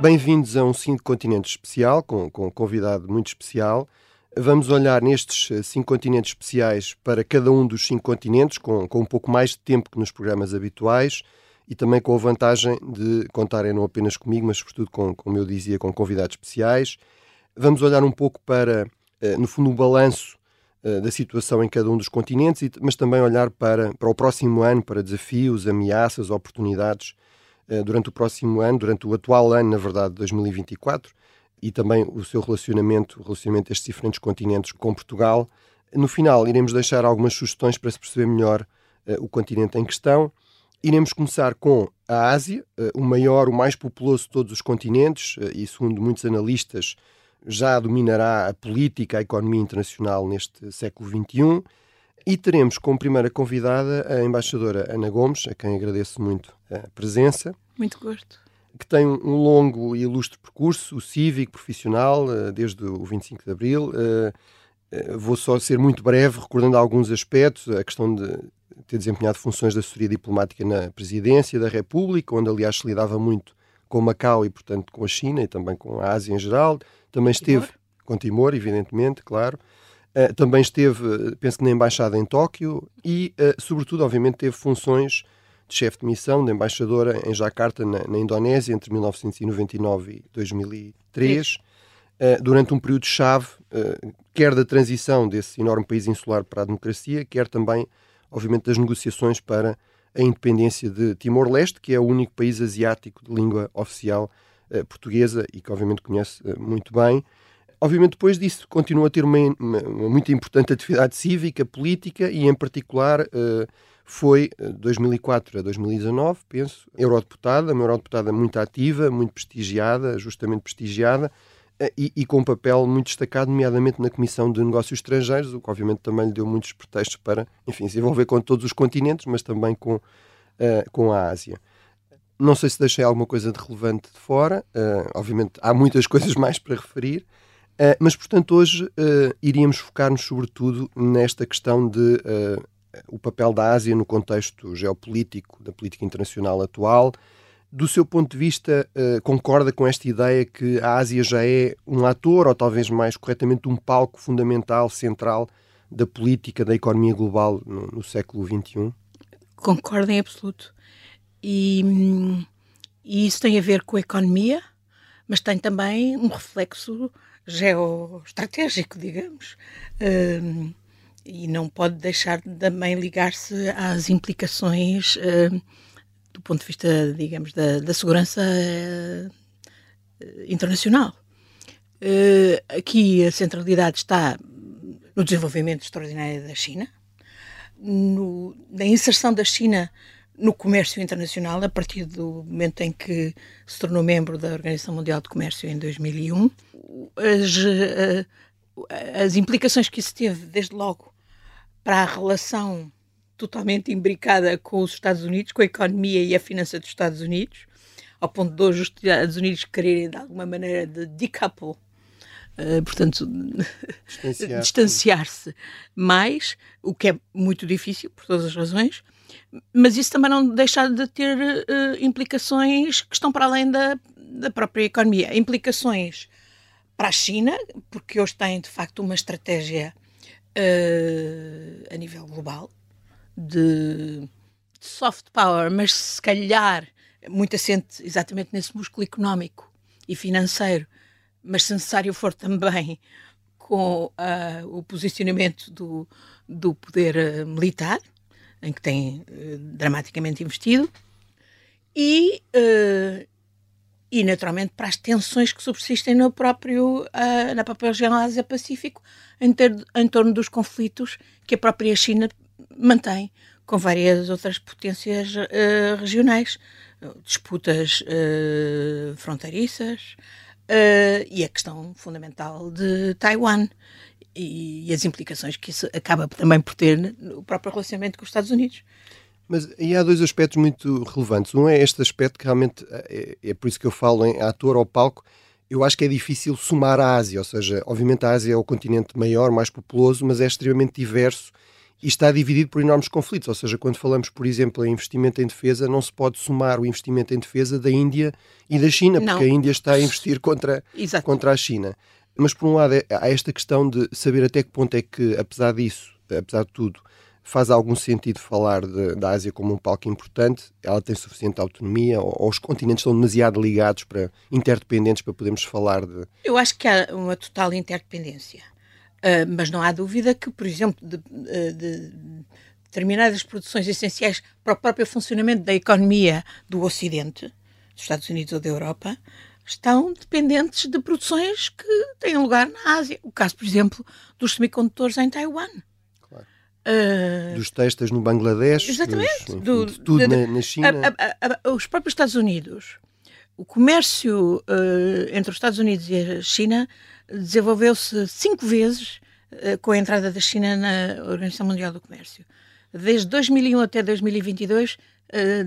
Bem-vindos a um Cinco Continentes especial, com, com um convidado muito especial. Vamos olhar nestes eh, cinco continentes especiais para cada um dos cinco continentes, com, com um pouco mais de tempo que nos programas habituais e também com a vantagem de contarem não apenas comigo, mas sobretudo, com, como eu dizia, com convidados especiais. Vamos olhar um pouco para, eh, no fundo, o balanço eh, da situação em cada um dos continentes, mas também olhar para, para o próximo ano, para desafios, ameaças, oportunidades durante o próximo ano, durante o atual ano, na verdade, 2024, e também o seu relacionamento, o relacionamento destes diferentes continentes com Portugal. No final, iremos deixar algumas sugestões para se perceber melhor uh, o continente em questão. Iremos começar com a Ásia, uh, o maior, o mais populoso de todos os continentes, uh, e segundo muitos analistas, já dominará a política, a economia internacional neste século XXI. E teremos como primeira convidada a embaixadora Ana Gomes, a quem agradeço muito presença. Muito gosto. Que tem um longo e ilustre percurso cívico, profissional, eh, desde o 25 de Abril. Eh, eh, vou só ser muito breve, recordando alguns aspectos. A questão de ter desempenhado funções de assessoria diplomática na presidência da República, onde, aliás, se lidava muito com Macau e, portanto, com a China e também com a Ásia em geral. Também esteve Timor. com Timor, evidentemente, claro. Uh, também esteve, penso que na Embaixada em Tóquio e, uh, sobretudo, obviamente, teve funções de chefe de missão, de embaixadora em Jakarta, na, na Indonésia, entre 1999 e 2003, uh, durante um período-chave, quer da transição desse enorme país insular para a democracia, quer também, obviamente, das negociações para a independência de Timor-Leste, que é o único país asiático de língua oficial portuguesa e que, obviamente, conhece muito bem. Obviamente, depois disso, continua a ter uma, uma, uma muito importante atividade cívica, política e, em particular, uh, foi 2004 eh, a 2019, penso, eurodeputada, uma eurodeputada muito ativa, muito prestigiada, justamente prestigiada, uh, e, e, com um papel muito destacado, nomeadamente na Comissão de Negócios Estrangeiros, o que obviamente também lhe deu muitos pretextos para, enfim, se envolver com todos os continentes, mas também com, uh, com a Ásia. Não sei se deixei alguma coisa de relevante de fora, obviamente há muitas coisas mais para referir, Uh, mas, portanto, hoje uh, iríamos focar-nos sobretudo nesta questão de uh, o papel da Ásia no contexto geopolítico da política internacional atual. Do seu ponto de vista, concorda com esta ideia que a Ásia já é um ator, ou talvez mais corretamente, um palco fundamental, central da política da economia global no, no século XXI? Concordo em absoluto. E, hum, e isso tem a ver com a economia, mas tem também um reflexo geoestratégico, digamos, uh, e não pode deixar também ligar-se às implicações uh, do ponto de vista, digamos, da, da segurança uh, internacional. Eh, aqui a centralidade está no desenvolvimento extraordinário da China, no, na inserção da China no comércio internacional a partir do momento em que se tornou membro da Organização Mundial de Comércio em 2001. As, as implicações que isso teve, desde logo, para a relação totalmente imbricada com os Estados Unidos, com a economia e a finança dos Estados Unidos, ao ponto de hoje os Estados Unidos quererem, de alguma maneira, de decouple Uh, portanto, distanciar-se distanciar mais, o que é muito difícil, por todas as razões, mas isso também não deixa de ter uh, implicações que estão para além da, da própria economia. Implicações para a China, porque hoje tem de facto uma estratégia uh, a nível global de, soft power, mas se calhar muito assente exatamente nesse músculo económico e financeiro, mas se necessário for também com uh, o posicionamento do, do poder militar em que tem uh, dramaticamente investido, e, uh, e naturalmente para as tensões que subsistem no próprio, uh, na própria região Ásia-Pacífico em, em torno dos conflitos que a própria China mantém com várias outras potências regionais, disputas fronteiriças e a questão fundamental de Taiwan e, e, as implicações que isso acaba também por ter no próprio relacionamento com os Estados Unidos. Mas aí há dois aspectos muito relevantes. Um é este aspecto que realmente é, é por isso que eu falo em ator ao palco. Eu acho que é difícil somar a Ásia, ou seja, obviamente a Ásia é o continente maior, mais populoso, mas é extremamente diverso e está dividido por enormes conflitos. Ou seja, quando falamos, por exemplo, em investimento em defesa, não se pode somar o investimento em defesa da Índia e da China, porque não. a Índia está a investir contra, contra a China. Mas, por um lado, é, há esta questão de saber até que ponto é que, apesar disso, apesar de tudo, faz algum sentido falar de, da Ásia como um palco importante? Ela tem suficiente autonomia? Ou, ou, os continentes são demasiado ligados, para interdependentes, para podermos falar de. Eu acho que há uma total interdependência. Uh, mas não há dúvida que, por exemplo, de, de, de determinadas produções essenciais para o próprio funcionamento da economia do Ocidente, dos Estados Unidos ou da Europa, estão dependentes de produções que têm lugar na Ásia. O caso, por exemplo, dos semicondutores em Taiwan. Uh, dos textos no Bangladesh, exatamente, dos, enfim, do, de tudo de, na, na, China. A, a, a, os próprios Estados Unidos, o comércio uh, entre os Estados Unidos e a China desenvolveu-se cinco vezes uh, com a entrada da China na Organização Mundial do Comércio. Desde 2001 até 2022,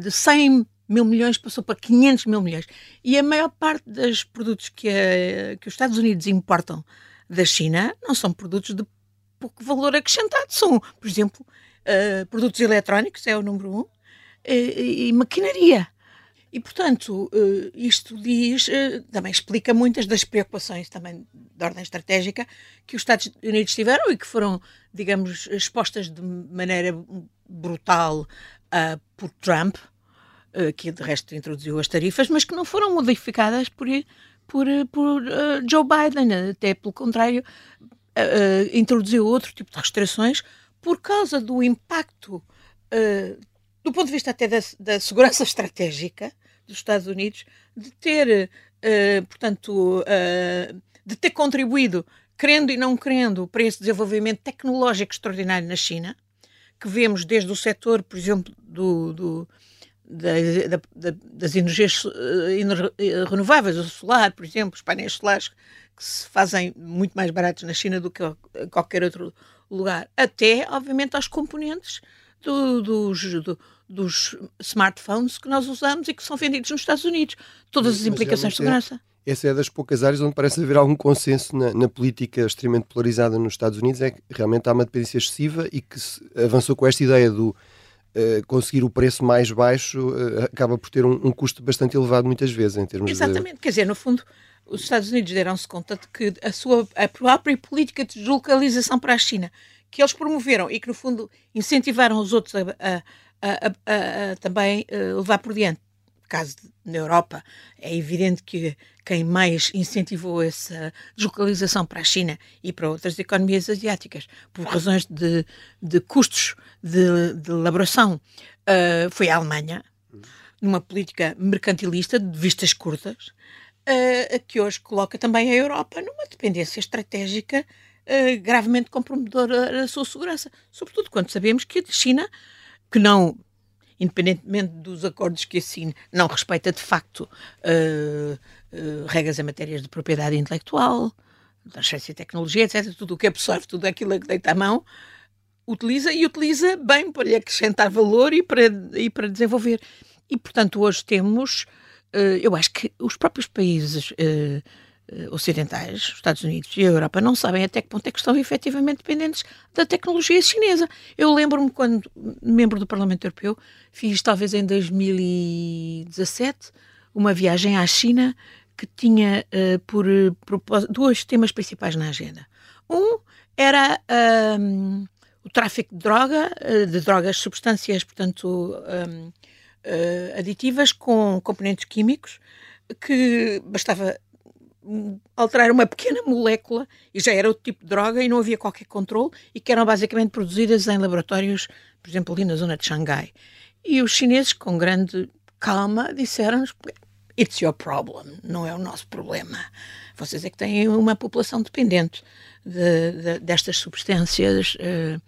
de 100 mil milhões passou para 500 mil milhões. E a maior parte dos produtos que, que os Estados Unidos importam da China não são produtos de pouco valor acrescentado. São, por exemplo, uh, produtos eletrónicos, é o número um, e, e maquinaria. E, portanto, uh, isto diz, uh, também explica muitas das preocupações também de ordem estratégica que os Estados Unidos tiveram e que foram, digamos, expostas de maneira brutal por Trump, que de resto introduziu as tarifas, mas que não foram modificadas por, por, por Joe Biden, até pelo contrário, uh, introduziu outro tipo de restrições por causa do impacto, uh, do ponto de vista até da, da, segurança estratégica dos Estados Unidos, de ter, uh, portanto, de ter contribuído, querendo e não querendo, para esse desenvolvimento tecnológico extraordinário na China, que vemos desde o setor, por exemplo, do, do da, da, das energias renováveis, o solar, por exemplo, os painéis solares que se fazem muito mais baratos na China do que qualquer outro lugar, até, obviamente, aos componentes do, dos, do, dos smartphones que nós usamos e que são vendidos nos Estados Unidos. Todas as implicações de segurança. É, essa é das poucas áreas onde parece haver algum consenso na, na, política extremamente polarizada nos Estados Unidos, é que realmente há uma dependência excessiva e que avançou com esta ideia do Uh, conseguir o preço mais baixo uh, acaba por ter um, um, custo bastante elevado muitas vezes em termos Exatamente, de... quer dizer, no fundo os Estados Unidos deram-se conta de que a sua a própria política de deslocalização para a China, que eles promoveram e que, no fundo, incentivaram os outros a, a, a, a também eh, levar por diante. Caso na Europa, é evidente que quem mais incentivou essa deslocalização para a China e para outras economias asiáticas, por razões de, de custos de, de elaboração, uh, foi a Alemanha, numa política mercantilista de vistas curtas, uh, que hoje coloca também a Europa numa dependência estratégica uh, gravemente comprometedora da sua segurança. Sobretudo quando sabemos que a China, que não, independentemente dos acordos que assine, não respeita de facto uh, regras em matérias de propriedade intelectual, transferência de tecnologia, etc. Tudo o que absorve, tudo aquilo que deita a mão, utiliza e utiliza bem para lhe acrescentar valor e para, e para desenvolver. E, portanto, hoje temos eh, eu acho que os próprios países eh, ocidentais, os Estados Unidos e a Europa, não sabem até que ponto é que estão efetivamente dependentes da tecnologia chinesa. Eu lembro-me quando, membro do Parlamento Europeu, fiz talvez em 2017 uma viagem à China que tinha uh, por propósito dois temas principais na agenda. Um era um, o tráfico de droga, de drogas, substâncias, portanto, uh, aditivas com componentes químicos que bastava alterar uma pequena molécula e já era outro tipo de droga e não havia qualquer controle e que eram basicamente produzidas em laboratórios, por exemplo, ali na zona de Xangai. E os chineses, com grande calma, disseram-nos It's your problem, não é o nosso problema. Vocês é que têm uma população dependente de, de, destas substâncias uh,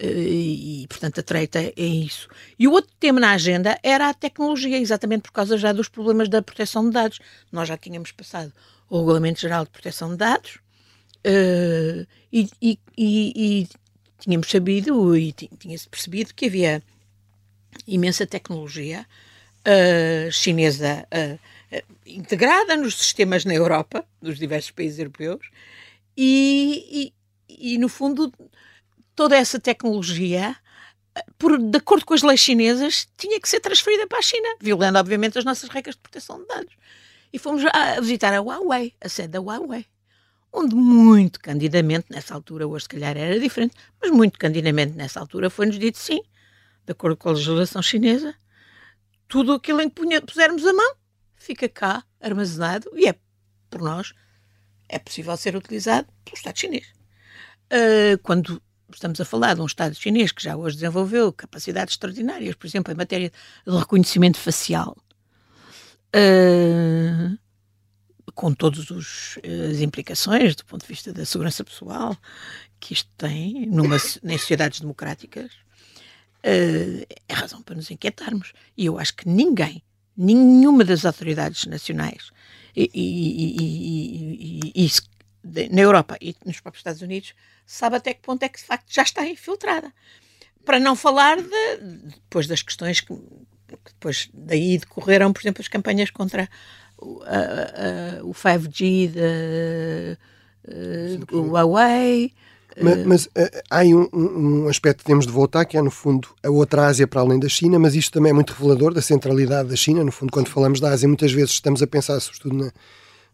e, portanto, a treta é isso. E o outro tema na agenda era a tecnologia, exatamente por causa já dos problemas da proteção de dados. Nós já tínhamos passado o Regulamento Geral de Proteção de Dados uh, e, e, e, tínhamos sabido e tinha-se percebido que havia imensa tecnologia uh, chinesa uh, integrada nos sistemas na Europa, dos diversos países europeus, e, e, no fundo toda essa tecnologia, por, de acordo com as leis chinesas, tinha que ser transferida para a China, violando, obviamente, as nossas regras de proteção de dados. E fomos a visitar a Huawei, a sede da Huawei, onde muito candidamente, nessa altura, hoje se calhar era diferente, mas muito candidamente nessa altura foi-nos dito sim, de acordo com a legislação chinesa, tudo aquilo em que pusermos a mão fica cá armazenado e é por nós é possível ser utilizado pelo Estado chinês. Uh, quando estamos a falar de um Estado chinês que já hoje desenvolveu capacidades extraordinárias, por exemplo, em matéria de reconhecimento facial, uh, com todas as implicações do ponto de vista da segurança pessoal que isto tem numa, nas sociedades democráticas, uh, é razão para nos inquietarmos. E eu acho que ninguém, nenhuma das autoridades nacionais e, e, e, e, na Europa e nos próprios Estados Unidos sabe até que ponto é que de facto já está infiltrada. Para não falar de, depois das questões que, que depois daí decorreram, por exemplo, as campanhas contra o, a, a, o 5G do Huawei. Mas, mas uh, há aí um, um, aspecto que temos de voltar, que é, no fundo, a outra Ásia para além da China, mas isto também é muito revelador da centralidade da China. No fundo, quando falamos da Ásia, muitas vezes estamos a pensar, sobretudo, na,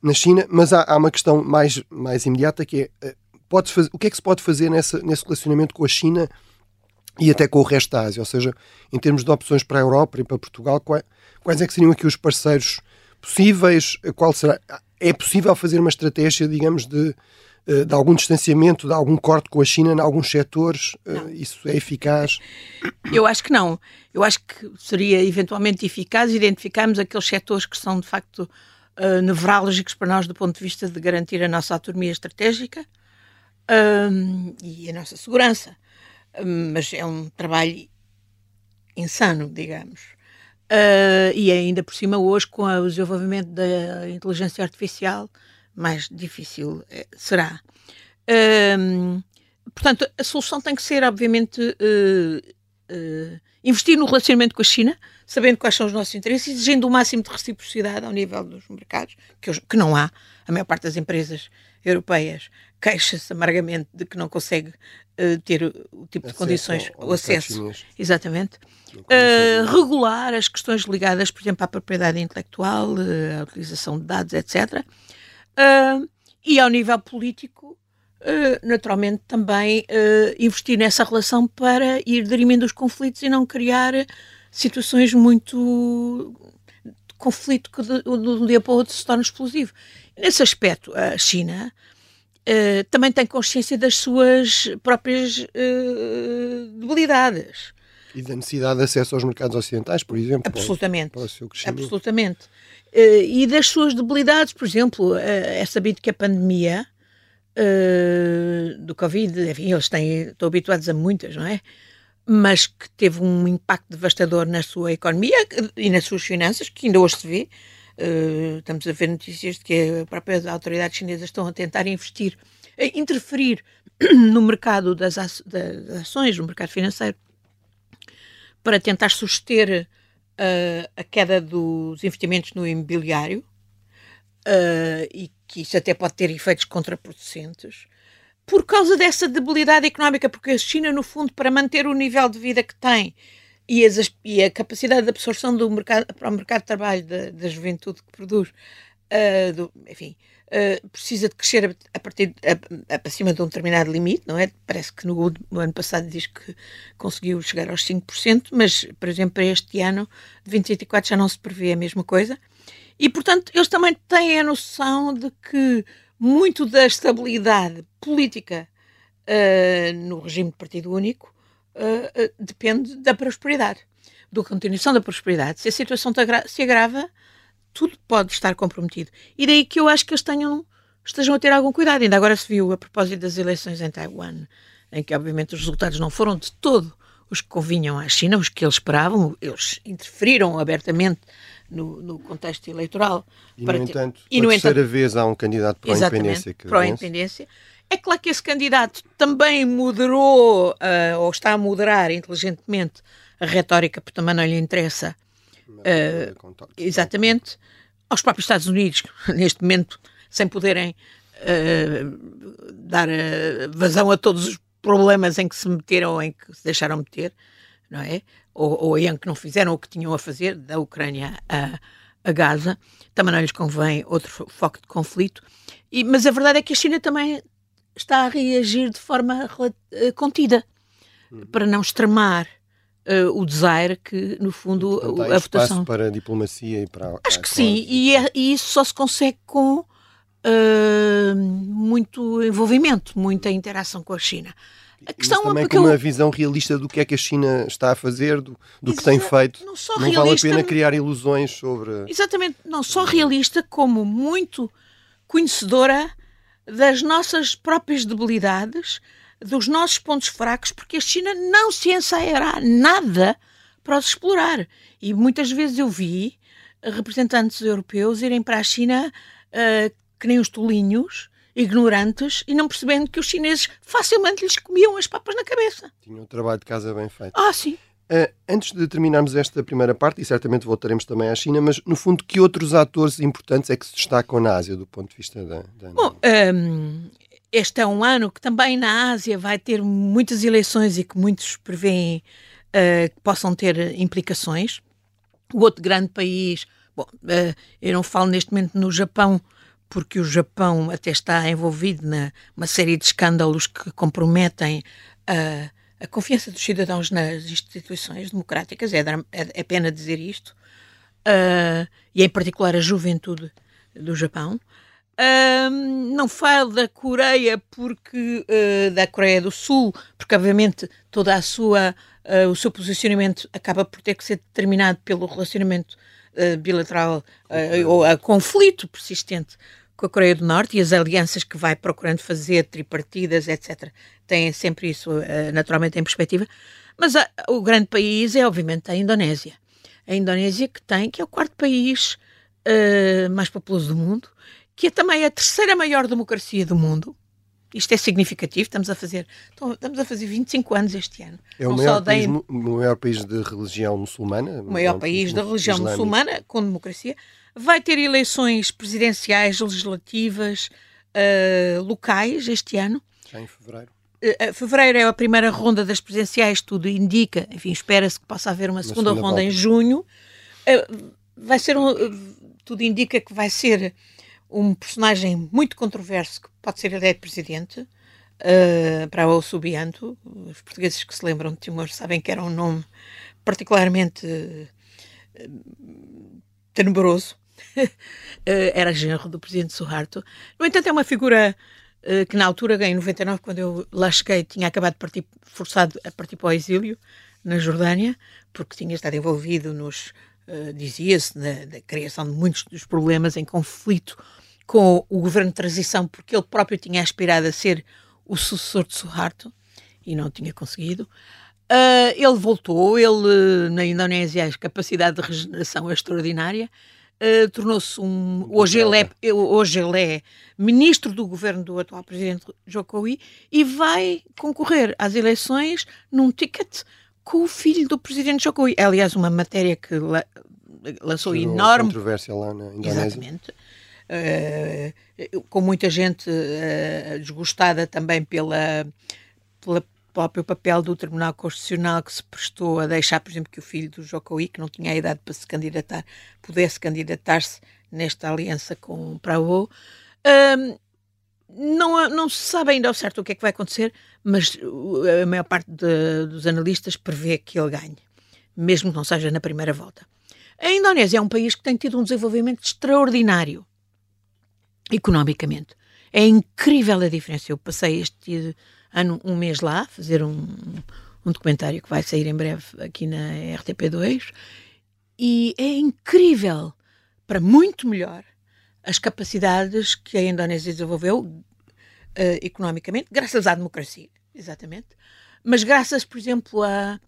na China, mas há, há, uma questão mais, mais imediata que é uh, fazer, o que é que se pode fazer nessa, nesse relacionamento com a China e até com o resto da Ásia? Ou seja, em termos de opções para a Europa e para Portugal, quais, é que seriam aqui os parceiros possíveis? Qual será? É possível fazer uma estratégia, digamos, de eh, de algum distanciamento, de algum corte com a China em alguns setores? Eh, não. Isso é eficaz? Eu acho que não. Eu acho que seria eventualmente eficaz identificarmos aqueles setores que são de facto uh, nevrálgicos para nós do ponto de vista de garantir a nossa autonomia estratégica uh, e a nossa segurança. Uh, mas é um trabalho insano, digamos. Uh, e ainda por cima hoje com o desenvolvimento da inteligência artificial mais difícil eh, será. Um, portanto, a solução tem que ser, obviamente, uh, uh, investir no relacionamento com a China, sabendo quais são os nossos interesses, exigindo o máximo de reciprocidade ao nível dos mercados, que, hoje, que não há. A maior parte das empresas europeias queixa-se amargamente de que não consegue uh, ter o tipo de condições, o acesso, exatamente, uh, regular as questões ligadas, por exemplo, à propriedade intelectual, uh, à utilização de dados, etc. E ao nível político, naturalmente, também investir nessa relação para ir dirimindo os conflitos e não criar situações muito conflito que de, de um dia para o outro se torna explosivo. Nesse aspecto, a China também tem consciência das suas próprias debilidades. E da necessidade de acesso aos mercados ocidentais, por exemplo. Absolutamente. Para, para Absolutamente. Uh, e das suas debilidades, por exemplo, uh, é sabido que a pandemia uh, do Covid, enfim, eles têm, estão habituados a muitas, não é? Mas que teve um impacto devastador na sua economia e nas suas finanças, que ainda hoje se vê. estamos a ver notícias de que as próprias autoridades chinesas estão a tentar investir, a interferir no mercado das, ações, no mercado financeiro, para tentar suster uh, a queda dos investimentos no imobiliário uh, e que isso até pode ter efeitos contraproducentes por causa dessa debilidade económica, porque a China, no fundo, para manter o nível de vida que tem e, as, e a capacidade de absorção do mercado, para o mercado de trabalho da, da juventude que produz, uh, do, enfim, uh, precisa de crescer a, partir a, a, acima de um determinado limite, não é? Parece que no, no, ano passado diz que conseguiu chegar aos 5%, mas, por exemplo, para este ano de 2024 já não se prevê a mesma coisa. E, portanto, eles também têm a noção de que muito da estabilidade política uh, no regime de partido único uh, depende da prosperidade, da continuação da prosperidade. Se a situação se agrava, tudo pode estar comprometido. E daí que eu acho que eles tenham, estejam a ter algum cuidado. Ainda agora se viu a propósito das eleições em Taiwan, em que obviamente os resultados não foram de todo os que convinham à China, os que eles esperavam, eles interferiram abertamente no, no contexto eleitoral. E, no entanto, e, no terceira entanto, vez há um candidato para a independência. Para a independência. É claro que esse candidato também moderou, uh, ou está a moderar inteligentemente, a retórica, porque também não lhe interessa Uh, exatamente. Aos próprios Estados Unidos, neste momento, sem poderem uh, dar vazão a todos os problemas em que se meteram ou em que se deixaram meter, não é? Ou, ou em que não fizeram o que tinham a fazer, da Ucrânia a, a Gaza. Também não lhes convém outro foco de conflito. E, mas a verdade é que a China também está a reagir de forma uh, contida, uhum. para não extremar uh, o desaire que, no fundo, Portanto, a votação. para a diplomacia e para. Acho que sim, e, é, e, isso só se consegue com uh, muito envolvimento, muita interação com a China. A questão Mas também com uma eu... visão realista do que é que a China está a fazer, do, do que tem feito. Não, só não realista, vale a pena criar ilusões sobre. Exatamente, não só realista, como muito conhecedora das nossas próprias debilidades, dos nossos pontos fracos, porque a China não se ensaiará nada para os explorar. E muitas vezes eu vi representantes europeus irem para a China uh, que nem os tolinhos, ignorantes, e não percebendo que os chineses facilmente lhes comiam as papas na cabeça. Tinham um trabalho de casa bem feito. Ah, sim. Uh, antes de terminarmos esta primeira parte, e certamente voltaremos também à China, mas no fundo, que outros atores importantes é que se destacam na Ásia do ponto de vista da. da... Bom, um, este é um ano que também na Ásia vai ter muitas eleições e que muitos prevêem uh, que possam ter implicações. O outro grande país, bom, uh, eu não falo neste momento no Japão, porque o Japão até está envolvido numa série de escândalos que comprometem a a confiança dos cidadãos nas instituições democráticas, é, é, é pena dizer isto, uh, e em particular a juventude do Japão. Uh, não falo da Coreia porque uh, da Coreia do Sul, porque obviamente toda a sua o seu posicionamento acaba por ter que ser determinado pelo relacionamento bilateral ou a conflito persistente com a Coreia do Norte e as alianças que vai procurando fazer, tripartidas, etc., têm sempre isso uh, naturalmente em perspectiva. Mas a, o grande país é, obviamente, a Indonésia. A Indonésia que tem, que é o quarto país uh, mais populoso do mundo, que é também a terceira maior democracia do mundo. Isto é significativo, estamos a fazer, estamos a fazer 25 anos este ano. É o maior, país, maior país de religião muçulmana? O maior país da religião muçulmana com democracia vai ter eleições presidenciais, legislativas, uh, locais este ano. Já em fevereiro. Uh, fevereiro é a primeira ronda das presidenciais, tudo indica, enfim, espera-se que possa haver uma, uma segunda, segunda, ronda volta. em junho. Uh, vai ser um, tudo indica que vai ser um personagem muito controverso que pode ser eleito presidente uh, para o Subianto. Os portugueses que se lembram de Timor sabem que era um nome particularmente uh, tenebroso. Eh, era genro do presidente Suharto. No entanto, é uma figura uh, que na altura, em 99, quando eu lá cheguei, tinha acabado de partir, forçado a partir para o exílio na Jordânia, porque tinha estado envolvido nos, uh, dizia-se, na, na, criação de muitos dos problemas em conflito com o governo de transição, porque ele próprio tinha aspirado a ser o sucessor de Suharto e não tinha conseguido. Uh, ele voltou, ele na Indonésia a capacidade de regeneração é extraordinária Uh, tornou-se um. Hoje ele, é, hoje ele é ministro do governo do atual presidente Jokowi e vai concorrer às eleições num ticket com o filho do presidente Jokowi. É, aliás, uma matéria que la, lançou Gerou enorme. controvérsia lá na Indonésia. Exatamente. Uh, com muita gente uh, desgostada também pela, pela próprio papel do Tribunal Constitucional que se prestou a deixar, por exemplo, que o filho do Jokowi, que não tinha a idade para se candidatar, pudesse candidatar-se nesta aliança com o Prawo. Um, não, não se sabe ainda ao certo o que é que vai acontecer, mas a maior parte de, dos analistas prevê que ele ganhe, mesmo que não seja na primeira volta. A Indonésia é um país que tem tido um desenvolvimento extraordinário economicamente. É incrível a diferença. Eu passei este ano, um mês lá, fazer um, um documentário que vai sair em breve aqui na RTP2 e é incrível, para muito melhor, as capacidades que a Indonésia desenvolveu uh, economicamente, graças à democracia, exatamente, mas graças, por exemplo, a,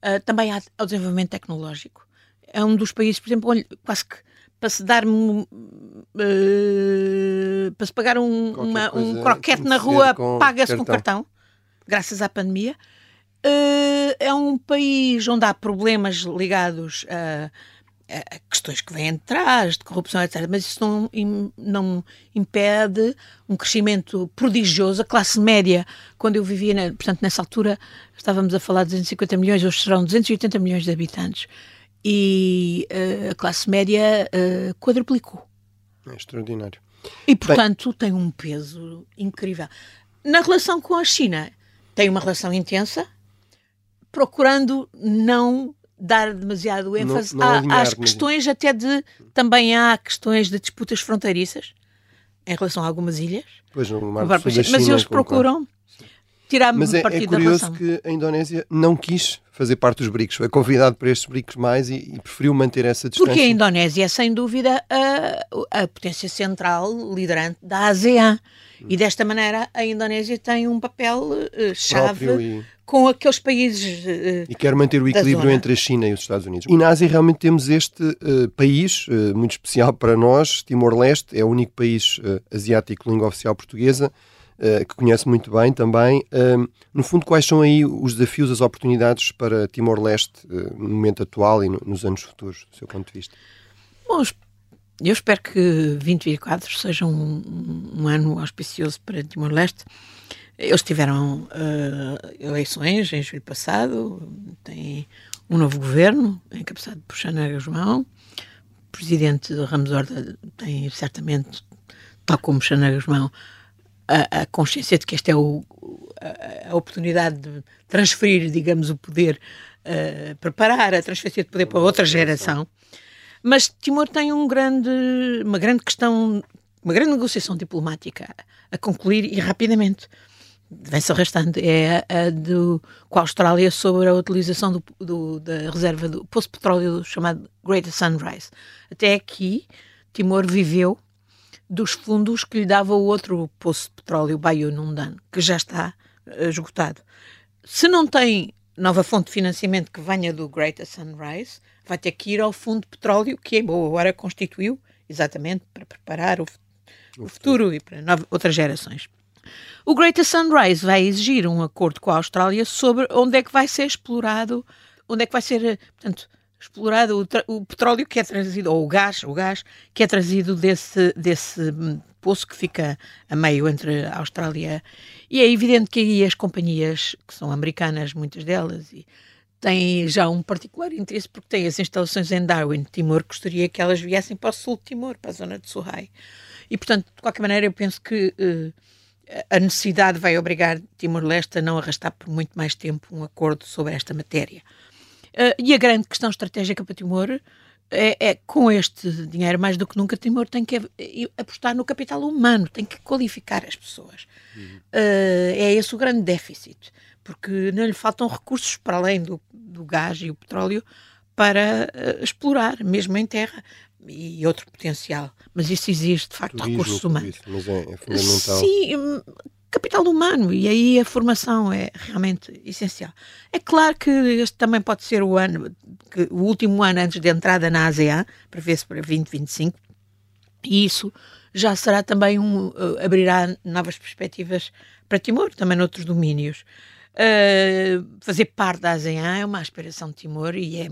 a também ao desenvolvimento tecnológico. É um dos países, por exemplo, onde quase que para se dar uh, para se pagar um, uma, um croquete na rua paga-se com cartão, graças à pandemia. Uh, é um país onde há problemas ligados a, questões que vêm atrás, de corrupção, etc. Mas isso não, não impede um crescimento prodigioso. A classe média, quando eu vivia, na, portanto, nessa altura, estávamos a falar de 250 milhões, hoje serão 280 milhões de habitantes. E uh, a classe média uh, quadruplicou. É extraordinário. E, portanto, Bem... tem um peso incrível. Na relação com a China, tem uma relação intensa, procurando não dar demasiado ênfase não, não alinhar, às questões até de também há questões de disputas fronteiriças em relação a algumas ilhas. Pois não, mas eles procuram tirar mas é, partido é curioso que a Indonésia não quis fazer parte dos BRICS, foi convidado para estes BRICS mais e, e preferiu manter essa distância. Porque a Indonésia é sem dúvida a, a potência central liderante da ASEAN e desta maneira a Indonésia tem um papel uh, chave com aqueles países. Uh, e quer manter o equilíbrio entre a China e os Estados Unidos. E na Ásia realmente temos este uh, país muito especial para nós, Timor-Leste, é o único país asiático língua oficial portuguesa. Que conhece muito bem também. no fundo, quais são aí os desafios, as oportunidades para Timor-Leste no momento atual e no, nos anos futuros, do seu ponto de vista? Bom, eu espero que 2024 seja um, um ano auspicioso para Timor-Leste. Eles tiveram uh, eleições em julho passado, tem um novo governo, encabeçado por Xana Guzmão. O presidente Ramos Horta tem certamente, tal como Xana Guzmão, a, consciência de que esta é o, a, a, oportunidade de transferir, digamos, o poder, uh, preparar a transferência de poder para outra geração. Mas Timor tem um grande, uma grande questão, uma grande negociação diplomática a concluir e rapidamente. Vem-se arrastando. É a do, com a Austrália sobre a utilização do, do, da reserva do poço de petróleo chamado Greater Sunrise. Até aqui, Timor viveu dos fundos que lhe dava o outro poço de petróleo, Bayo Nundan, que já está eh, esgotado. Se não tem nova fonte de financiamento que venha do Greater Sunrise, vai ter que ir ao fundo de petróleo que em boa hora constituiu, exatamente para preparar o, o futuro e para novas, outras gerações. O Greater Sunrise vai exigir um acordo com a Austrália sobre onde é que vai ser explorado, onde é que vai ser, portanto, explorado o, o petróleo que é trazido, ou o gás, o gás que é trazido desse, desse hum, poço que fica a meio entre a Austrália e é evidente que aí as companhias que são americanas, muitas delas, e têm já um particular interesse porque têm as instalações em Darwin, Timor, gostaria que elas viessem para o sul de Timor, para a zona de Suhai. E, portanto, de qualquer maneira, eu penso que uh, a necessidade vai obrigar Timor-Leste a não arrastar por muito mais tempo um acordo sobre esta matéria. Uh, e a grande questão estratégica para Timor é, é, com este dinheiro, mais do que nunca, Timor tem que apostar no capital humano, tem que qualificar as pessoas. Uhum. Uh, é esse o grande déficit porque não lhe faltam recursos para além do, do gás e o petróleo para uh, explorar, mesmo em terra, e outro potencial. Mas isso exige, de facto, Turismo, recursos humanos. Isso, mas é, é fundamental. Sim, capital humano, e aí a formação é realmente essencial. É claro que este também pode ser o ano, que, o último ano antes de entrada na ASEAN, para ver se para 2025, e isso já será também um, uh, abrirá novas perspectivas para Timor, também noutros domínios. Uh, fazer parte da ASEAN é uma aspiração de Timor e, é,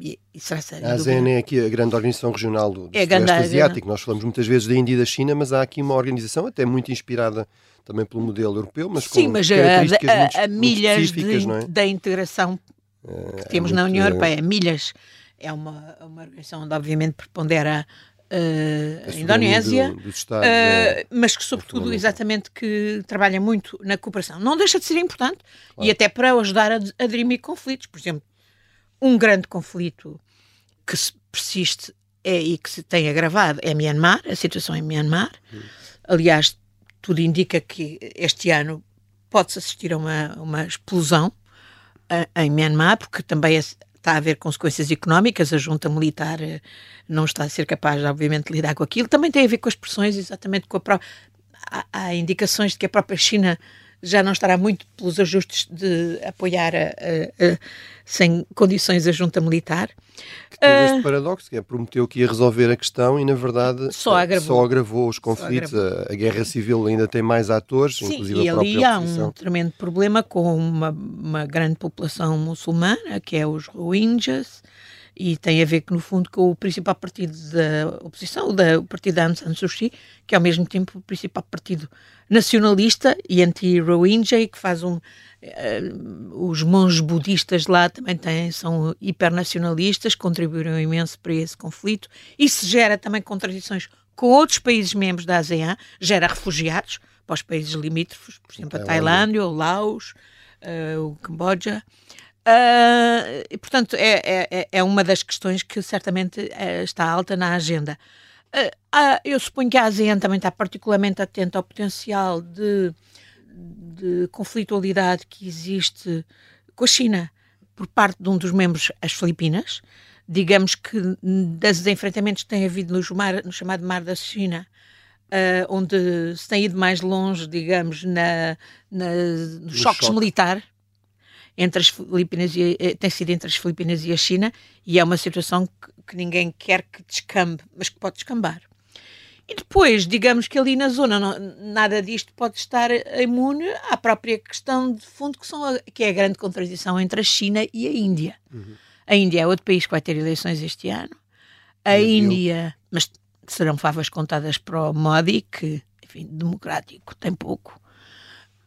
e, e será sério. A ASEAN é aqui a grande organização regional do, do é Sudeste Asiático. Nós falamos muitas vezes da Índia e da China, mas há aqui uma organização até muito inspirada também pelo modelo europeu, mas Sim, com mas características a, a, muito, a milhas de, é? da integração que é, temos é na União Europeia. Milhas é uma, uma organização onde obviamente prepondera uh, a Indonésia, do, Estados, uh, é, mas que sobretudo exatamente que trabalha muito na cooperação. Não deixa de ser importante claro. e até para ajudar a, a dirimir conflitos. Por exemplo, um grande conflito que se persiste é, e que se tem agravado é Myanmar, a situação em Myanmar. Hum. Aliás, tudo indica que este ano pode-se assistir a uma, uma explosão em Myanmar, porque também está a haver consequências económicas, a junta militar eh, não está a ser capaz, obviamente, de lidar com aquilo. Também tem a ver com as pressões, exatamente com a própria. Há, há indicações de que a própria China já não estará muito pelos ajustes de apoiar a, a, a, sem condições a junta militar. Que teve este ah, paradoxo, que é prometeu que ia resolver a questão e, na verdade, só agravou, só agravou os conflitos. Agravou. A, guerra civil ainda tem mais atores, Sim, inclusive e a própria ali há um tremendo problema com uma, uma grande população muçulmana, que é os Rohingyas, e tem a ver que no fundo com o principal partido da oposição, o, da, o partido da Aung San Suu Kyi, que é ao mesmo tempo o principal partido nacionalista e anti-Rohingya, que faz um uh, os monges budistas lá também têm, são hipernacionalistas, contribuíram imenso para esse conflito. Isso gera também contradições com outros países membros da ASEAN, gera refugiados para os países limítrofes, por exemplo, a Tailândia, o Laos, uh, o Camboja. Uh, e, portanto, é, é, é uma das questões que certamente uh, está alta na agenda. Uh, eu suponho que a ASEAN também está particularmente atenta ao potencial de, de conflitualidade que existe com a China por parte de um dos membros, as Filipinas. Digamos que dos enfrentamentos que tem havido no, mar, no chamado Mar da China, Uh, onde se tem ido mais longe, digamos, na, na nos choques choque. militares entre as Filipinas e, eh, tem sido entre as Filipinas e a China e é uma situação que, que ninguém quer que descambe, mas que pode descambar. E depois, digamos que ali na zona não, nada disto pode estar imune à própria questão de fundo que, são a, que é a grande contradição entre a China e a Índia. Uhum. A Índia é outro país que vai ter eleições este ano. A Índia, mas serão favas contadas para o Modi, que, enfim, democrático tem pouco.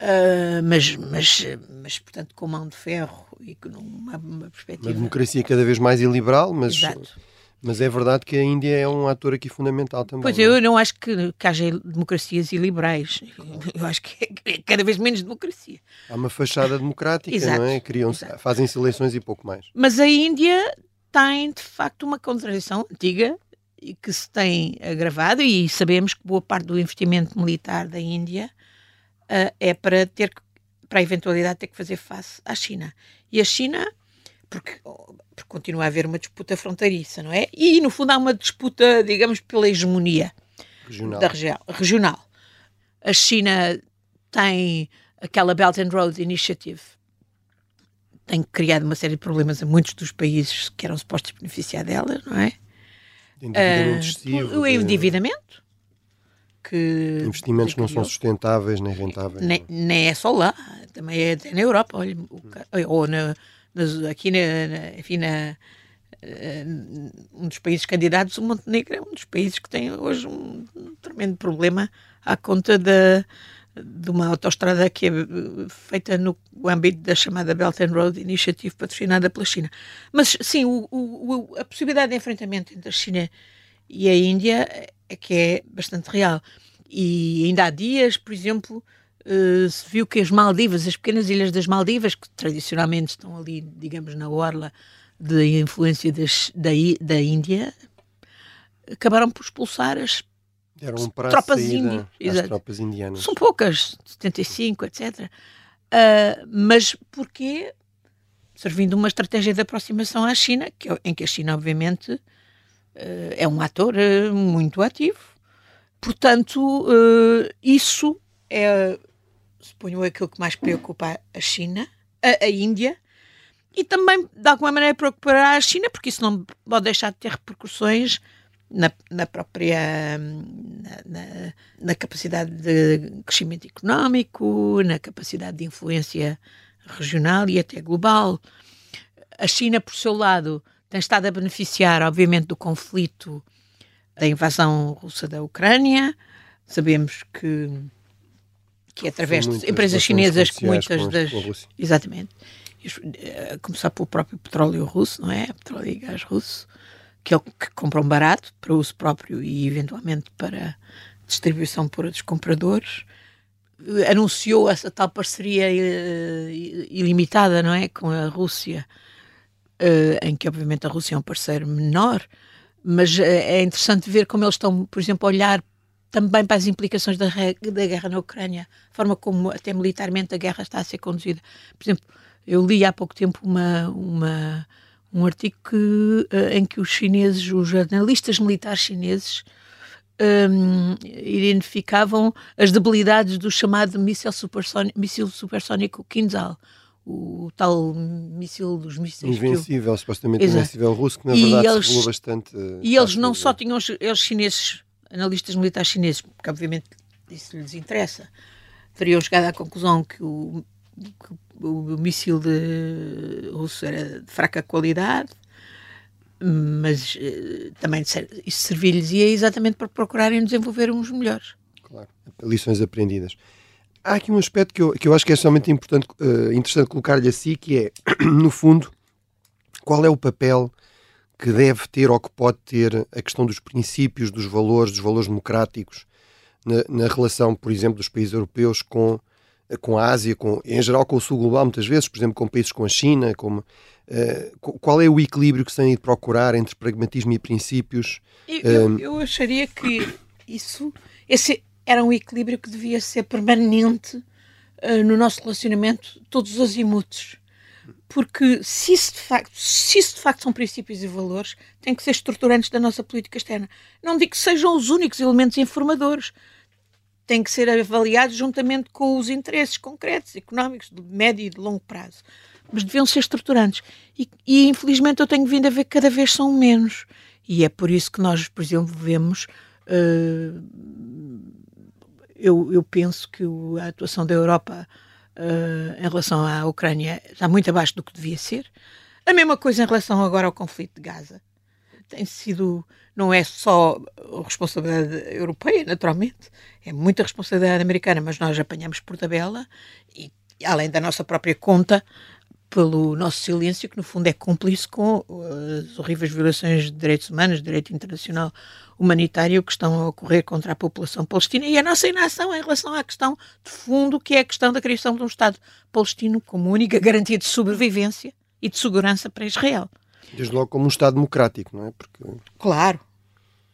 Uh, mas, mas, mas, portanto, com mão de ferro e com uma, uma perspectiva. Uma democracia cada vez mais iliberal, mas. Exato. Mas é verdade que a Índia é um ator aqui fundamental também. Pois, não? É? eu não acho que, que haja democracias iliberais. Eu acho que é cada vez menos democracia. Há uma fachada democrática, exato, não é? Criam fazem-se eleições e pouco mais. Mas a Índia tem, de facto, uma contradição antiga e que se tem agravado e sabemos que boa parte do investimento militar da Índia uh, é para ter para a eventualidade de ter que fazer face à China. E a China, porque, porque continua a haver uma disputa fronteiriça, não é? E no fundo há uma disputa, digamos, pela hegemonia regional. da região, regional. A China tem aquela Belt and Road Initiative, tem criado uma série de problemas a muitos dos países que eram supostos beneficiar dela, não é? Endividamento uh, excessivo. O endividamento que. Investimentos que não são sustentáveis nem rentáveis. Nem, nem, é só lá, também é até na Europa, olha, ou na, aqui na, na, enfim, na, eh, um dos países candidatos, o Montenegro é um dos países que tem hoje um, um tremendo problema à conta da, de uma autoestrada que é feita no âmbito da chamada Belt and Road Initiative patrocinada pela China. Mas sim, o, o, a possibilidade de enfrentamento entre a China e a Índia é que é bastante real. E ainda há dias, por exemplo, uh, se viu que as Maldivas, as pequenas ilhas das Maldivas, que tradicionalmente estão ali, digamos, na orla de influência das, da, da Índia, acabaram por expulsar as tropas, índias, tropas indianas. São poucas, 75, etc. Uh, mas porquê? Servindo uma estratégia de aproximação à China, que, é em que a China, obviamente, uh, é um ator uh, muito ativo. Portanto, isso é, suponho, aquilo que mais preocupa a China, a, a Índia, e também, de alguma maneira, preocupará a China, porque isso não pode deixar de ter repercussões na, na própria na, na, na, capacidade de crescimento económico, na capacidade de influência regional e até global. A China, por seu lado, tem estado a beneficiar, obviamente, do conflito da invasão russa da Ucrânia. Sabemos que que é através de empresas chinesas que muitas das exatamente a começar pelo próprio petróleo russo, não é? Petróleo e gás russo, que, é o que compram barato para uso próprio e eventualmente para distribuição por outros compradores. Anunciou essa tal parceria uh, ilimitada, não é? Com a Rússia, em que obviamente a Rússia é um parceiro menor, mas uh, é interessante ver como eles estão, por exemplo, a olhar também para as implicações da, da guerra na Ucrânia, a forma como até militarmente a guerra está a ser conduzida. Por exemplo, eu li há pouco tempo uma, uma um artigo que, eh, em que os chineses, os jornalistas militares chineses, um, identificavam as debilidades do chamado míssil supersónico, supersónico Kinzhal, o tal míssil dos mísseis. Invencível, supostamente Exato. invencível russo, que na verdade eles, se revelou bastante. E eles não só tinham, eles chineses, analistas militares chineses, porque obviamente isso lhes interessa, teriam chegado à conclusão que o, que o míssil de russo era de fraca qualidade, mas uh, também isso servir-lhes exatamente para procurarem desenvolver uns melhores. Claro, lições aprendidas. Há aqui um aspecto que eu, que eu acho que é extremamente importante, uh, interessante colocar-lhe assim, que é, no fundo, qual é o papel que deve ter ou que pode ter a questão dos princípios, dos valores, dos valores democráticos na, na relação, por exemplo, dos países europeus com, com a Ásia, com, em geral com o Sul Global, muitas vezes, por exemplo, com países como a China, como, uh, qual é o equilíbrio que se tem de procurar entre pragmatismo e princípios? Eu, eu, eu acharia que isso, esse era um equilíbrio que devia ser permanente uh, no nosso relacionamento, todos os azimutos porque se isso, de facto, se isso de facto são princípios e valores, têm que ser estruturantes da nossa política externa. Não digo que sejam os únicos elementos informadores, têm que ser avaliados juntamente com os interesses concretos, económicos, de médio e de longo prazo. Mas deviam ser estruturantes. E, e infelizmente eu tenho vindo a ver que cada vez são menos. E é por isso que nós, por exemplo, vemos. Uh, eu, eu penso que a atuação da Europa uh, em relação à Ucrânia está muito abaixo do que devia ser. A mesma coisa em relação agora ao conflito de Gaza. Tem sido, não é só responsabilidade europeia, naturalmente, é muita responsabilidade americana, mas nós apanhamos por tabela e, além da nossa própria conta, pelo nosso silêncio, que no fundo é cúmplice com as horríveis violações de direitos humanos, de direito internacional humanitário que estão a ocorrer contra a população palestina e a nossa inação em relação à questão de fundo, que é a questão da criação de um Estado palestino como única garantia de sobrevivência e de segurança para Israel. Desde logo como um Estado democrático, não é? Porque... Claro,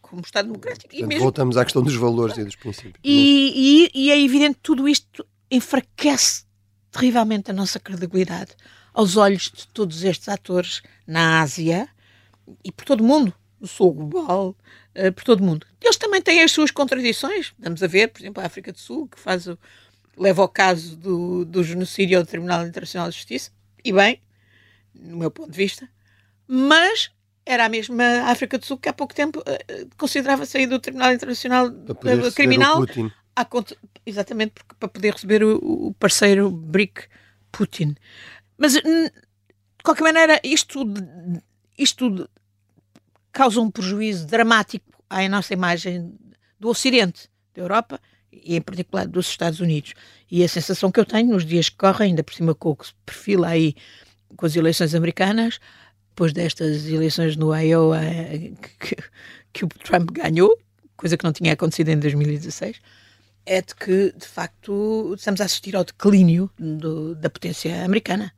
como Estado democrático. Portanto, e mesmo... Voltamos à questão dos valores e dos princípios. E, e, e é evidente que tudo isto enfraquece terrivelmente a nossa credibilidade aos olhos de todos estes atores na Ásia e por todo o mundo, no sul global, uh, por todo o mundo. Eles também têm as suas contradições. Vamos a ver, por exemplo, a África do Sul, que faz o, leva ao caso do, do genocídio ao Tribunal Internacional de Justiça, e bem, no meu ponto de vista, mas era a mesma África do Sul que há pouco tempo uh, considerava sair do Tribunal Internacional Criminal. Exatamente porque, para poder receber o, o parceiro BRIC Putin. Mas, de qualquer maneira, isto, isto causa um prejuízo dramático à nossa imagem do Ocidente, da Europa e, em particular, dos Estados Unidos. E a sensação que eu tenho nos dias que correm, ainda por cima com o que se perfila aí com as eleições americanas, depois destas eleições no Iowa que, que o Trump ganhou, coisa que não tinha acontecido em 2016, é de que, de facto, estamos a assistir ao declínio do, da potência americana.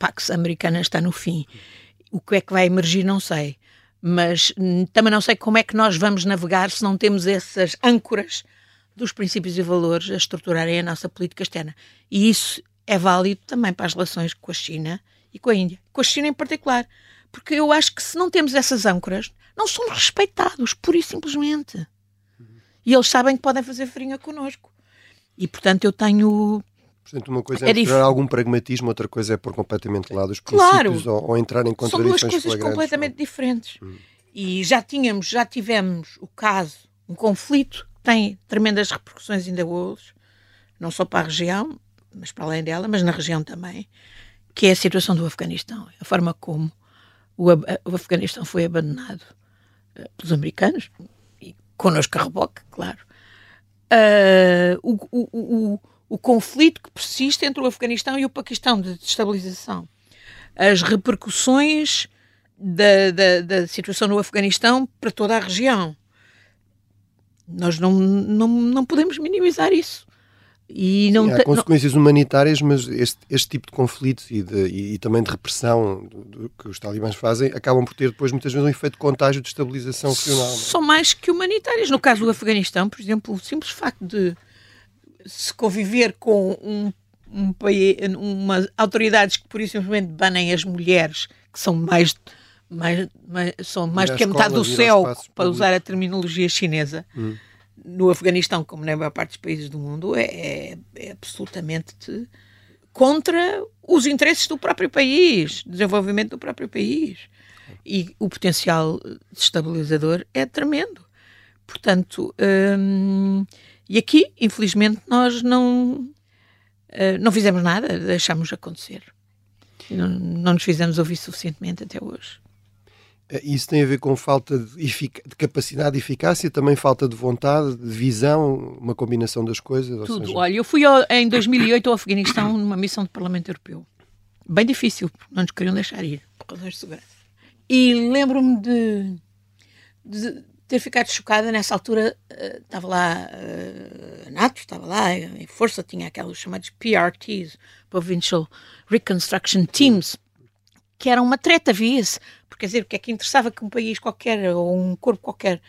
Pax Americana está no fim. O que é que vai emergir, não sei. Mas hum, também não sei como é que nós vamos navegar se não temos essas âncoras dos princípios e valores a estruturarem a nossa política externa. E isso é válido também para as relações com a China e com a Índia. Com a China em particular. Porque eu acho que se não temos essas âncoras, não somos respeitados, pura e simplesmente. E eles sabem que podem fazer farinha connosco. E, portanto, eu tenho Portanto, uma coisa é, é algum pragmatismo, outra coisa é pôr completamente lá dos princípios claro. ou, ou, entrar em contradições São duas coisas completamente diferentes. Hum. E já tínhamos, já tivemos o caso, um conflito que tem tremendas repercussões ainda hoje, não só para a região, mas para além dela, mas na região também, que é a situação do Afeganistão. A forma como o, o Afeganistão foi abandonado uh, pelos americanos, e connosco a reboque, claro. Uh, o, o, o o conflito que persiste entre o Afeganistão e o Paquistão de destabilização, as repercussões da, da, da situação no Afeganistão para toda a região. Nós não, não, não podemos minimizar isso. E não Sim, há consequências não... humanitárias, mas este, este tipo de conflitos e, de, e, e também de repressão do, do, que os talibãs fazem acabam por ter depois muitas vezes um efeito de contágio de estabilização regional. É? São mais que humanitárias. No caso do Afeganistão, por exemplo, o simples facto de se conviver com um, um país, uma, autoridades que por isso simplesmente banem as mulheres, que são mais, mais, mais são mais do que a metade do céu, para usar a terminologia chinesa, hum. no Afeganistão, como na maior parte dos países do mundo, é, é, é absolutamente contra os interesses do próprio país, desenvolvimento do próprio país. E o potencial destabilizador é tremendo. Portanto, hum, e aqui, infelizmente, nós não, uh, não fizemos nada, deixámos acontecer. Não, não nos fizemos ouvir suficientemente até hoje. É, isso tem a ver com falta de, de, capacidade e eficácia, também falta de vontade, de visão, uma combinação das coisas? Tudo. Seja... Olha, eu fui ao, em 2008 ao Afeganistão numa missão do Parlamento Europeu. Bem difícil, porque não nos queriam deixar ir, por razões de segurança. E lembro-me de, de, ter ficado chocada nessa altura. Uh, estava lá uh, a NATO, estava lá em força, tinha aqueles chamados PRTs, Provincial Reconstruction Teams, que eram uma treta, via-se quer dizer, que é que interessava que um país qualquer ou um corpo qualquer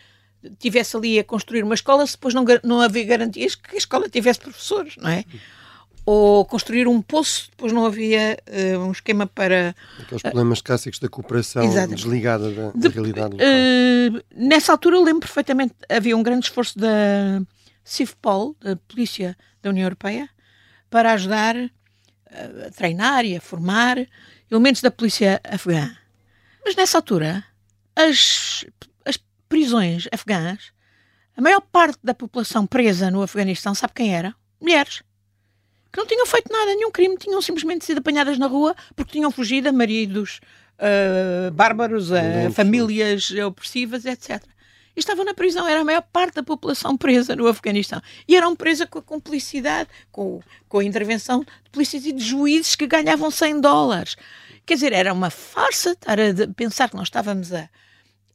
tivesse ali a construir uma escola se depois não, não havia garantias que a escola tivesse professores, não é? Ou construir um poço, depois não havia uh, um esquema para. Aqueles problemas uh, clássicos da cooperação desligada da, da De, realidade local. Uh, nessa altura eu lembro perfeitamente, havia um grande esforço da CIFPOL, da Polícia da União Europeia, para ajudar a treinar e a formar elementos da polícia afegã. Mas nessa altura, as, as prisões afegãs, a maior parte da população presa no Afeganistão, sabe quem era? Mulheres. Que não tinham feito nada, nenhum crime, tinham simplesmente sido apanhadas na rua porque tinham fugido a maridos uh, bárbaros, a famílias opressivas, etc. E estavam na prisão, era a maior parte da população presa no Afeganistão. E eram presas com a cumplicidade, com, com a intervenção de polícias e de juízes que ganhavam 100 dólares. Quer dizer, era uma farsa pensar que nós estávamos a,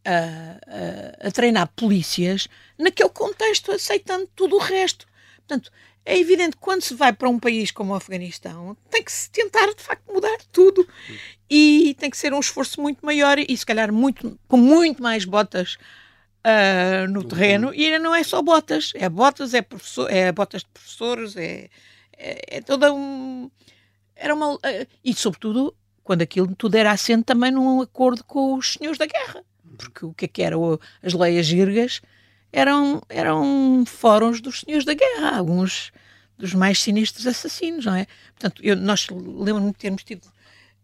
a, a, a treinar polícias naquele contexto, aceitando tudo o resto. Portanto, é evidente que quando se vai para um país como o Afeganistão, tem que se tentar de facto mudar tudo. E tem que ser um esforço muito maior e se calhar muito, com muito mais botas uh, no terreno. E não é só botas, é botas, é, professor, é botas de professores, é, é, é toda um. Era uma. Uh, e sobretudo quando aquilo tudo era assente também num acordo com os senhores da guerra. Porque o que é que eram as leias girgas? Eram, eram fóruns dos senhores da guerra, alguns dos mais sinistros assassinos, não é? Portanto, eu, nós lembro-me de termos tido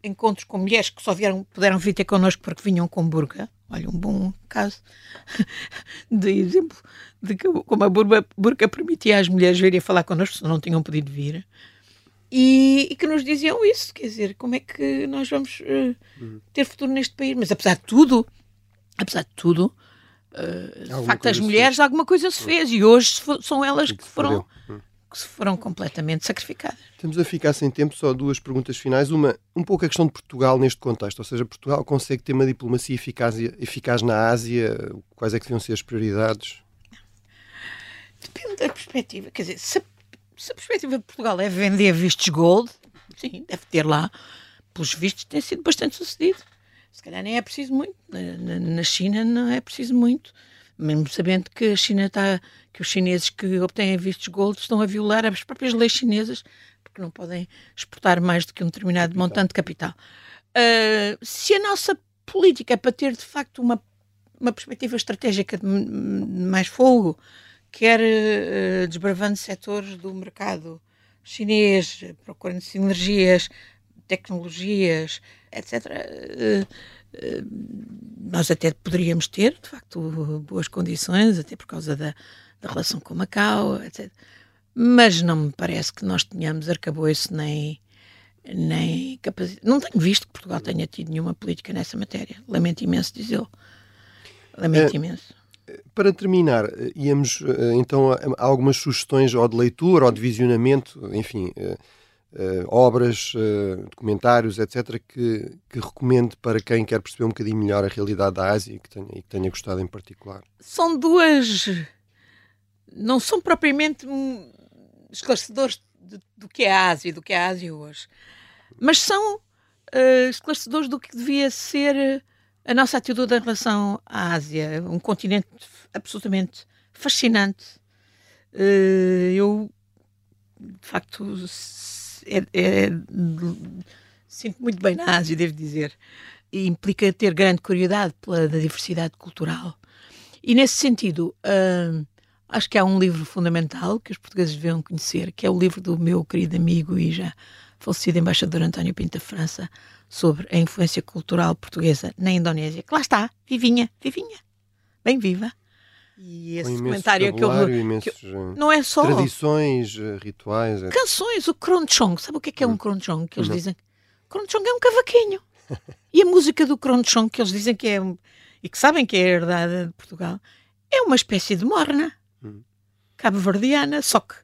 encontros com mulheres que só vieram, puderam vir ter connosco porque vinham com burga. Olha, um bom caso de exemplo de que, como a burga, burga permitia às mulheres virem falar connosco, se não tinham podido vir e, e, que nos diziam isso, quer dizer, como é que nós vamos uh, ter futuro neste país? Mas apesar de tudo, apesar de tudo, uh, de facto as mulheres alguma coisa se fez e hoje são elas que foram uhum. que se foram completamente sacrificadas. Estamos a ficar sem tempo, só duas perguntas finais. Uma, um pouco a questão de Portugal neste contexto, ou seja, Portugal consegue ter uma diplomacia eficaz, eficaz na Ásia? Quais é que deviam ser as prioridades? Depende da perspectiva. Quer dizer, se se a perspectiva de Portugal é vender vistos gold, sim, deve ter lá, pelos vistos, tem sido bastante sucedido. Se calhar nem é preciso muito. Na, na China não é preciso muito. Mesmo sabendo que a China está, que os chineses que obtêm vistos gold estão a violar as próprias leis chinesas, porque não podem exportar mais do que um determinado capital. montante de capital. Uh, se a nossa política é para ter de facto uma, uma perspectiva estratégica de mais fogo, quer uh, desbravando setores do mercado chinês, procurando sinergias, tecnologias, etc. Uh, uh, nós até poderíamos ter, de facto, boas condições, até por causa da, da relação com Macau, etc. Mas não me parece que nós tenhamos arcabouço nem, nem capacidade. Não tenho visto que Portugal tenha tido nenhuma política nessa matéria. Lamento imenso dizê-lo. Lamento é, imenso. Para terminar, íamos eh, então a, algumas sugestões ou de leitura ou de visionamento, enfim, uh, uh, obras, uh, documentários, etc., que, que recomendo para quem quer perceber um bocadinho melhor a realidade da Ásia e que tenha, e que tenha gostado em particular. São duas. Não são propriamente esclarecedores de, do que é a Ásia e do que é a Ásia hoje, mas são esclarecedores do que devia ser a nossa atitude em relação à Ásia, um continente absolutamente fascinante. Eh, eu, de facto, é, é, sinto muito bem na Ásia, devo dizer. E implica ter grande curiosidade pela diversidade cultural. E nesse sentido, uh, acho que há um livro fundamental que os portugueses deviam conhecer, que é o livro do meu querido amigo e já falecido embaixador António Pinto da França, sobre a influência cultural portuguesa na Indonésia, que lá está, vivinha, vivinha, bem viva. E esse comentário que eu, que eu, não é só tradições, eh, rituais, canções, o kronchong, sabe o que é, que é um kronchong que eles não. dizem? Kronchong é um cavaquinho. e a música do Cronchon, que eles dizem que é, e que sabem que é herdada de Portugal, é uma espécie de morna. Hum. Cabo-verdiana, só que.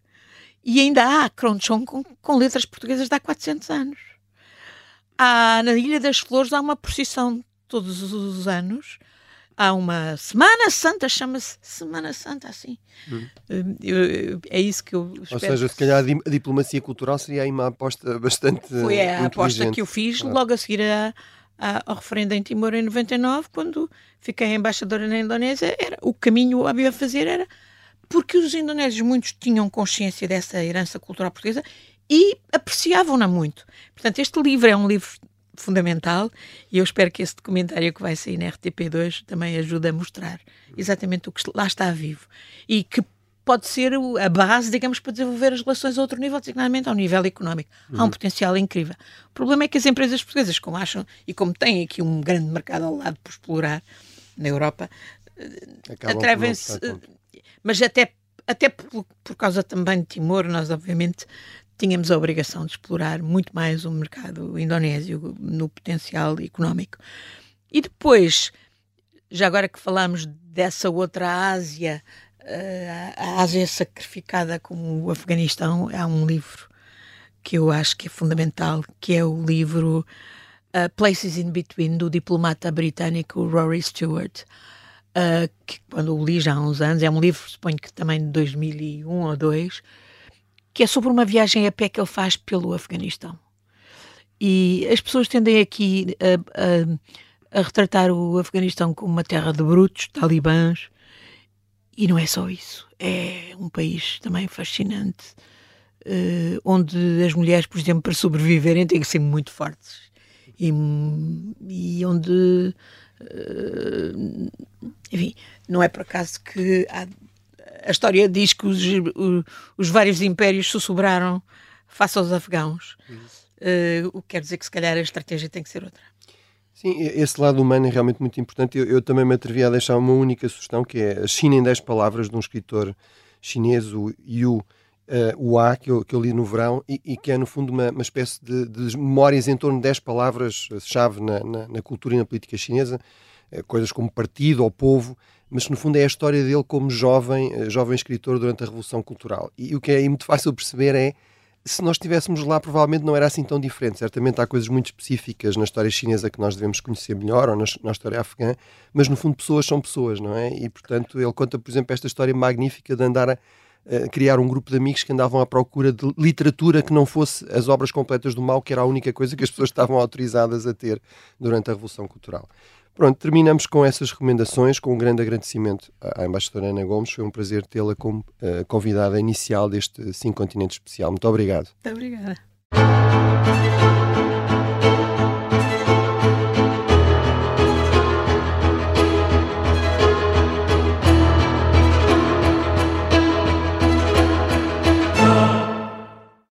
E ainda há Cronchon com, com letras portuguesas de há 400 anos. Há, na Ilha das Flores há uma procissão todos os anos há uma Semana Santa, chama-se Semana Santa, assim. Hum. Eu, é isso que eu espero. Ou seja, se calhar a diplomacia cultural seria aí uma aposta bastante. Foi a aposta que eu fiz claro. logo a seguir a, a, ao referendo em Timor em 99, quando fiquei embaixadora na Indonésia. Era, o caminho a havia fazer era. Porque os indonésios, muitos tinham consciência dessa herança cultural portuguesa e apreciavam-na muito. Portanto, este livro é um livro fundamental e eu espero que esse documentário que vai sair na RTP2 também ajude a mostrar exatamente o que lá está vivo e que pode ser a base, digamos, para desenvolver as relações a outro nível, designadamente ao nível económico. Há um uhum. potencial incrível. O problema é que as empresas portuguesas, como acham, e como têm aqui um grande mercado ao lado por explorar na Europa, atrevem-se. Mas até, até por, por causa também de Timor, nós obviamente tínhamos a obrigação de explorar muito mais o mercado indonésio no potencial económico. E depois, já agora que falamos dessa outra Ásia, eh, a Ásia sacrificada como o Afeganistão, há um livro que eu acho que é fundamental, que é o livro uh, Places in Between, do diplomata britânico Rory Stewart, uh, que quando o li já há uns anos, é um livro, suponho que também de 2001 ou 2002, que é sobre uma viagem a pé que ele faz pelo Afeganistão. E as pessoas tendem aqui a, a, a retratar o Afeganistão como uma terra de brutos, talibãs, e não é só isso. É um país também fascinante, uh, onde as mulheres, por exemplo, para sobreviverem têm que ser muito fortes. E, e onde. Uh, enfim, não é por acaso que há a história diz que os, os vários impérios sussurraram face aos afegãos. Uh, o que quer dizer que se calhar a estratégia tem que ser outra. Sim, esse lado humano é realmente muito importante. Eu, eu, também me atrevi a deixar uma única sugestão, que é a China em 10 palavras, de um escritor chinês, o Yu uh, Hua, que eu, que eu li no verão, e, e que é, no fundo, uma, uma espécie de, de, memórias em torno de 10 palavras-chave na, na, na, cultura e na política chinesa, uh, coisas como partido ou povo, mas no fundo é a história dele como jovem, eh, jovem escritor durante a Revolução Cultural. E o que é muito fácil perceber é se nós estivéssemos lá, provavelmente não era assim tão diferente. Certamente há coisas muito específicas na história chinesa que nós devemos conhecer melhor, ou na, na, história afegã, mas no fundo pessoas são pessoas, não é? E portanto ele conta, por exemplo, esta história magnífica de andar a, a criar um grupo de amigos que andavam à procura de literatura que não fosse as obras completas do mal, que era a única coisa que as pessoas estavam autorizadas a ter durante a Revolução Cultural. Pronto, terminamos com essas recomendações, com um grande agradecimento à embaixadora Ana Gomes. Foi um prazer tê-la como uh, convidada inicial deste Cinco Continentes Especial. Muito obrigado. Muito obrigada.